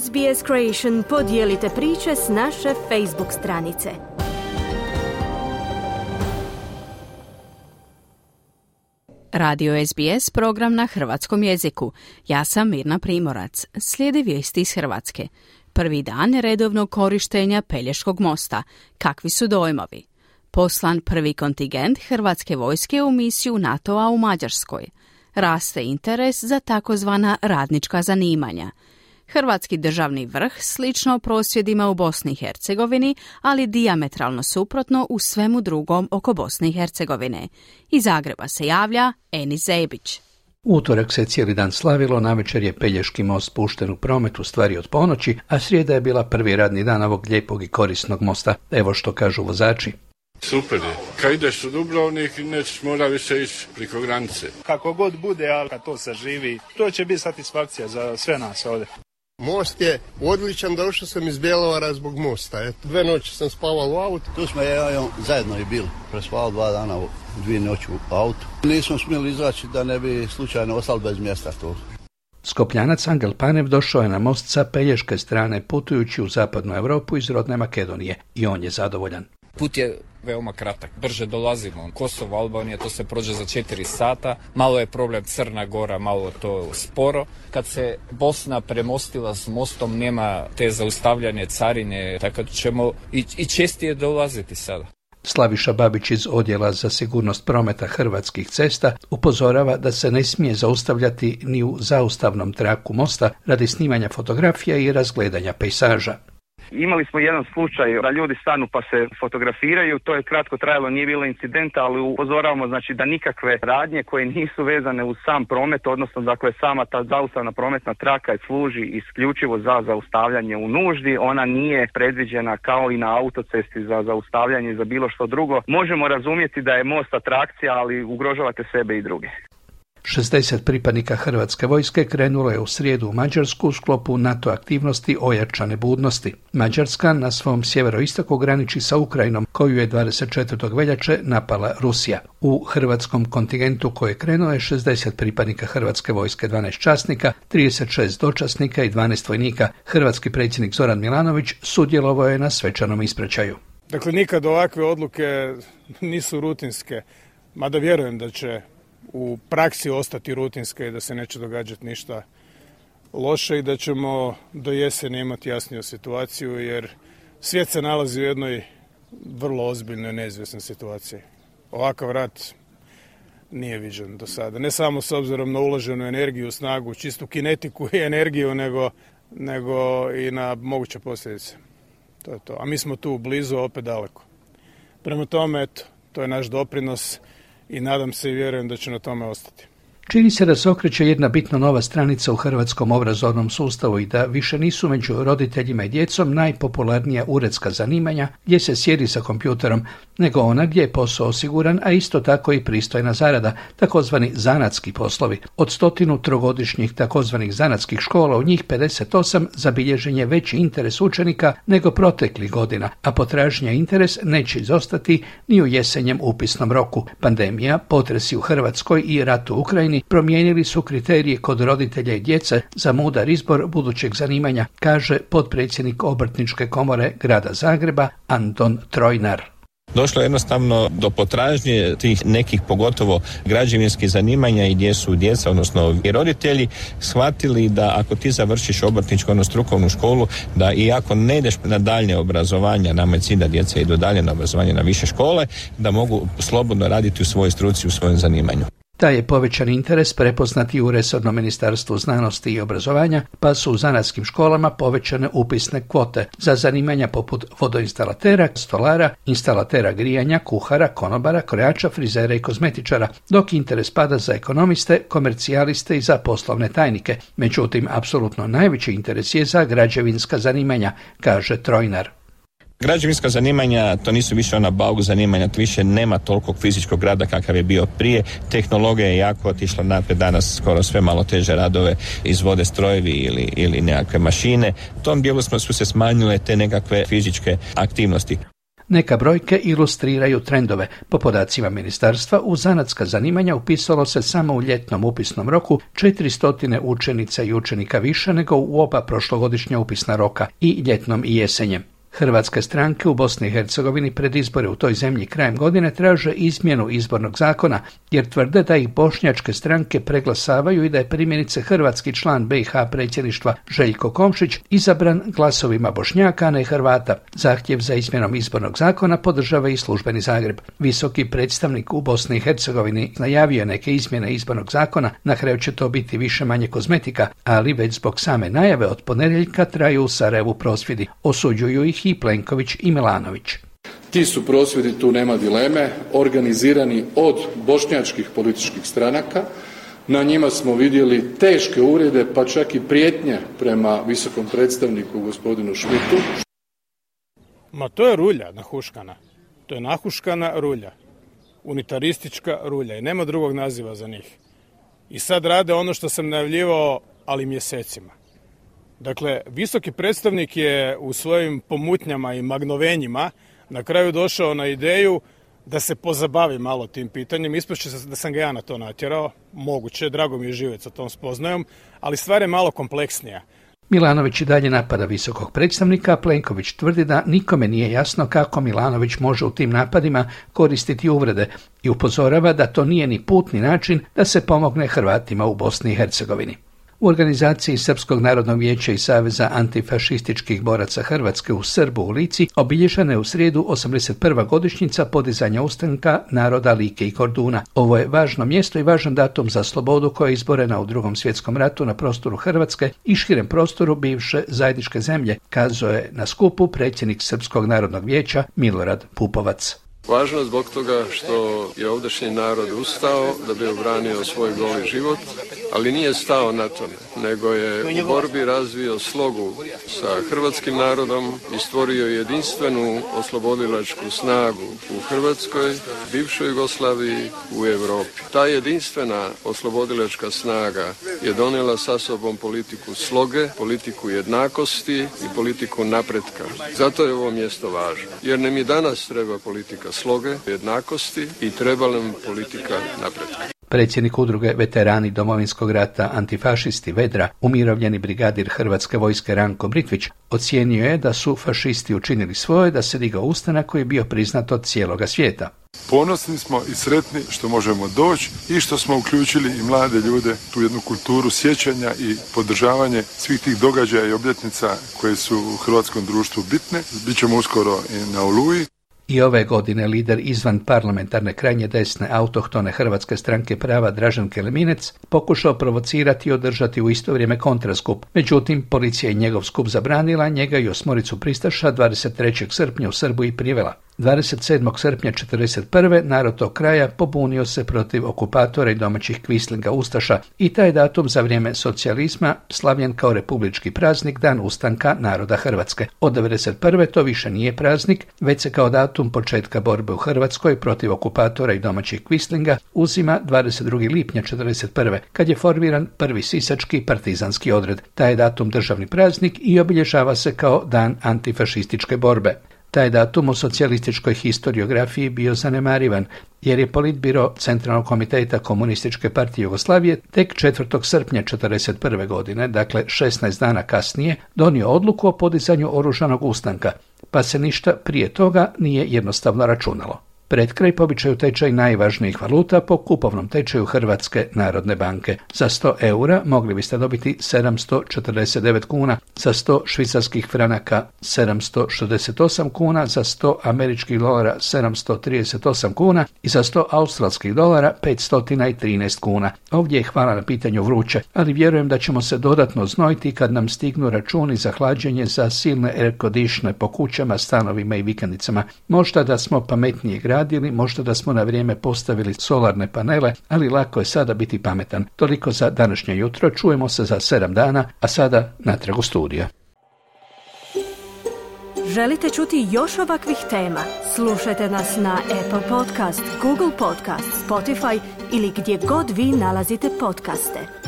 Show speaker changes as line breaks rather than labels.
SBS Creation podijelite priče s naše Facebook stranice.
Radio SBS program na hrvatskom jeziku. Ja sam Mirna Primorac. Slijede vijesti iz Hrvatske. Prvi dan redovnog korištenja Pelješkog mosta. Kakvi su dojmovi? Poslan prvi kontingent Hrvatske vojske u misiju NATO-a u Mađarskoj. Raste interes za takozvana radnička zanimanja. Hrvatski državni vrh slično prosvjedima u Bosni i Hercegovini, ali diametralno suprotno u svemu drugom oko Bosne i Hercegovine. Iz Zagreba se javlja Eni Zebić.
Utorak se cijeli dan slavilo, navečer je Pelješki most pušten u promet u stvari od ponoći, a srijeda je bila prvi radni dan ovog lijepog i korisnog mosta. Evo što kažu vozači.
Super je. Kad ideš u Dubrovnik, nećeš mora više ići preko granice.
Kako god bude, ali kad to saživi, to će biti satisfakcija za sve nas ovdje.
Most je odličan, došao sam iz Bjelovara zbog mosta. Eto, dve noći sam spavao u autu.
Tu smo ja i zajedno i bili. Prespavao dva dana, dvije noći u autu. Nismo smjeli izaći da ne bi slučajno ostali bez mjesta tu.
Skopljanac Angel Panev došao je na most sa pelješke strane putujući u zapadnu Europu iz rodne Makedonije i on je zadovoljan.
Put je veoma kratak. Brže dolazimo. Kosovo, Albanija, to se prođe za 4 sata. Malo je problem Crna Gora, malo to sporo. Kad se Bosna premostila s mostom, nema te zaustavljanje carine, tako ćemo i, i čestije dolaziti sada.
Slaviša Babić iz Odjela za sigurnost prometa hrvatskih cesta upozorava da se ne smije zaustavljati ni u zaustavnom traku mosta radi snimanja fotografija i razgledanja pejsaža.
Imali smo jedan slučaj da ljudi stanu pa se fotografiraju, to je kratko trajalo, nije bilo incidenta, ali upozoravamo znači da nikakve radnje koje nisu vezane uz sam promet, odnosno dakle sama ta zaustavna prometna traka služi isključivo za zaustavljanje u nuždi, ona nije predviđena kao i na autocesti za zaustavljanje za bilo što drugo. Možemo razumjeti da je most atrakcija, ali ugrožavate sebe i druge.
60 pripadnika Hrvatske vojske krenulo je u srijedu u Mađarsku u sklopu NATO aktivnosti ojačane budnosti. Mađarska na svom sjeveroistoku graniči sa Ukrajinom, koju je 24. veljače napala Rusija. U hrvatskom kontingentu koje je krenuo je 60 pripadnika Hrvatske vojske, 12 časnika, 36 dočasnika i 12 vojnika. Hrvatski predsjednik Zoran Milanović sudjelovao je na svečanom ispraćaju.
Dakle, nikad ovakve odluke nisu rutinske, mada vjerujem da će u praksi ostati rutinska i da se neće događati ništa loše i da ćemo do jeseni imati jasniju situaciju jer svijet se nalazi u jednoj vrlo ozbiljnoj neizvjesnoj situaciji. Ovakav rat nije viđen do sada. Ne samo s obzirom na uloženu energiju, snagu, čistu kinetiku i energiju, nego, nego i na moguće posljedice. To je to. A mi smo tu blizu, opet daleko. Prema tome, eto, to je naš doprinos i nadam se i vjerujem da će na tome ostati.
Čini se da se okreće jedna bitno nova stranica u hrvatskom obrazovnom sustavu i da više nisu među roditeljima i djecom najpopularnija uredska zanimanja gdje se sjedi sa kompjuterom, nego ona gdje je posao osiguran, a isto tako i pristojna zarada, takozvani zanatski poslovi. Od stotinu trogodišnjih takozvanih zanatskih škola, u njih 58 zabilježen je veći interes učenika nego proteklih godina, a potražnja interes neće izostati ni u jesenjem upisnom roku. Pandemija, potresi u Hrvatskoj i rat u Ukrajini promijenili su kriterije kod roditelja i djece za mudar izbor budućeg zanimanja, kaže potpredsjednik Obrtničke komore grada Zagreba Anton Trojnar.
Došlo je jednostavno do potražnje tih nekih pogotovo građevinskih zanimanja i gdje su djeca, odnosno i roditelji, shvatili da ako ti završiš obrtničku, odnosno strukovnu školu, da i ako ne ideš na daljnje obrazovanje, nama je cilj da djeca idu dalje na obrazovanje na više škole, da mogu slobodno raditi u svojoj struci, u svojem zanimanju.
Taj je povećan interes prepoznati u resornom ministarstvu znanosti i obrazovanja, pa su u zanatskim školama povećane upisne kvote za zanimanja poput vodoinstalatera, stolara, instalatera grijanja, kuhara, konobara, krojača, frizera i kozmetičara, dok interes pada za ekonomiste, komercijaliste i za poslovne tajnike. Međutim, apsolutno najveći interes je za građevinska zanimanja, kaže Trojnar.
Građevinska zanimanja, to nisu više ona bauk zanimanja, to više nema toliko fizičkog rada kakav je bio prije. Tehnologija je jako otišla naprijed, danas skoro sve malo teže radove izvode strojevi ili, ili nekakve mašine. U tom dijelu smo, su se smanjile te nekakve fizičke aktivnosti.
Neka brojke ilustriraju trendove. Po podacima ministarstva u zanatska zanimanja upisalo se samo u ljetnom upisnom roku 400 učenica i učenika više nego u oba prošlogodišnja upisna roka i ljetnom i jesenjem. Hrvatske stranke u Bosni i Hercegovini pred izbore u toj zemlji krajem godine traže izmjenu izbornog zakona jer tvrde da ih bošnjačke stranke preglasavaju i da je primjenice hrvatski član BiH predsjedništva Željko Komšić izabran glasovima Bošnjaka, a ne Hrvata. Zahtjev za izmjenom izbornog zakona podržava i službeni Zagreb. Visoki predstavnik u Bosni i Hercegovini najavio neke izmjene izbornog zakona, na kraju će to biti više manje kozmetika, ali već zbog same najave od ponedjeljka traju u Sarajevu prosvjedi. Osuđuju ih i Plenković i Milanović.
Ti su prosvjedi, tu nema dileme, organizirani od bošnjačkih političkih stranaka. Na njima smo vidjeli teške uvrede, pa čak i prijetnje prema visokom predstavniku gospodinu Šmitu.
Ma to je rulja nahuškana. To je nahuškana rulja. Unitaristička rulja i nema drugog naziva za njih. I sad rade ono što sam najavljivao, ali mjesecima. Dakle, visoki predstavnik je u svojim pomutnjama i magnovenjima na kraju došao na ideju da se pozabavi malo tim pitanjem. Ispašće se da sam ga ja na to natjerao, moguće, drago mi je živjeti sa tom spoznajom, ali stvar je malo kompleksnija.
Milanović i dalje napada visokog predstavnika, Plenković tvrdi da nikome nije jasno kako Milanović može u tim napadima koristiti uvrede i upozorava da to nije ni put ni način da se pomogne Hrvatima u Bosni i Hercegovini. U organizaciji Srpskog narodnog vijeća i Saveza antifašističkih boraca Hrvatske u Srbu u Lici obilježena je u srijedu 81. godišnjica podizanja ustanka naroda Like i Korduna. Ovo je važno mjesto i važan datum za slobodu koja je izborena u drugom svjetskom ratu na prostoru Hrvatske i širem prostoru bivše zajedničke zemlje, kazao je na skupu predsjednik Srpskog narodnog vijeća Milorad Pupovac.
Važno zbog toga što je ovdašnji narod ustao da bi obranio svoj goli život, ali nije stao na tome, nego je u borbi razvio slogu sa hrvatskim narodom i stvorio jedinstvenu oslobodilačku snagu u Hrvatskoj, bivšoj Jugoslaviji, u Europi. Ta jedinstvena oslobodilačka snaga je donijela sa sobom politiku sloge, politiku jednakosti i politiku napretka. Zato je ovo mjesto važno, jer nam i danas treba politika sloge, jednakosti i treba nam politika napretka.
Predsjednik udruge veterani domovinskog rata antifašisti Vedra, umirovljeni brigadir Hrvatske vojske Ranko Britvić, ocijenio je da su fašisti učinili svoje da se digao ustanak koji je bio priznat od cijeloga svijeta.
Ponosni smo i sretni što možemo doći i što smo uključili i mlade ljude tu jednu kulturu sjećanja i podržavanje svih tih događaja i obljetnica koje su u hrvatskom društvu bitne. Bićemo uskoro i na Oluji.
I ove godine lider izvan parlamentarne krajnje desne autohtone Hrvatske stranke prava Dražen Keleminec pokušao provocirati i održati u isto vrijeme kontraskup. Međutim, policija je njegov skup zabranila, njega i osmoricu pristaša 23. srpnja u Srbu i privela. 27. srpnja 1941. narod tog kraja pobunio se protiv okupatora i domaćih kvislinga Ustaša i taj datum za vrijeme socijalizma slavljen kao republički praznik Dan ustanka naroda Hrvatske. Od 1991. to više nije praznik, već se kao datum početka borbe u Hrvatskoj protiv okupatora i domaćih kvislinga uzima 22. lipnja 1941. kad je formiran prvi sisački partizanski odred. Taj datum državni praznik i obilježava se kao dan antifašističke borbe. Taj datum u socijalističkoj historiografiji bio zanemarivan, jer je politbiro Centralnog komiteta Komunističke partije Jugoslavije tek 4. srpnja 1941. godine, dakle 16 dana kasnije, donio odluku o podizanju oružanog ustanka, pa se ništa prije toga nije jednostavno računalo. Pred kraj po običaju tečaj najvažnijih valuta po kupovnom tečaju Hrvatske narodne banke. Za 100 eura mogli biste dobiti 749 kuna, za 100 švicarskih franaka 768 kuna, za 100 američkih dolara 738 kuna i za 100 australskih dolara 513 kuna. Ovdje je hvala na pitanju vruće, ali vjerujem da ćemo se dodatno znojiti kad nam stignu računi za hlađenje za silne air po kućama, stanovima i vikendicama. Možda da smo pametnije grad radili, možda da smo na vrijeme postavili solarne panele, ali lako je sada biti pametan. Toliko za današnje jutro, čujemo se za sedam dana, a sada natrag u studija.
Želite čuti još ovakvih tema? Slušajte nas na Apple Podcast, Google Podcast, Spotify ili gdje god vi nalazite podcaste.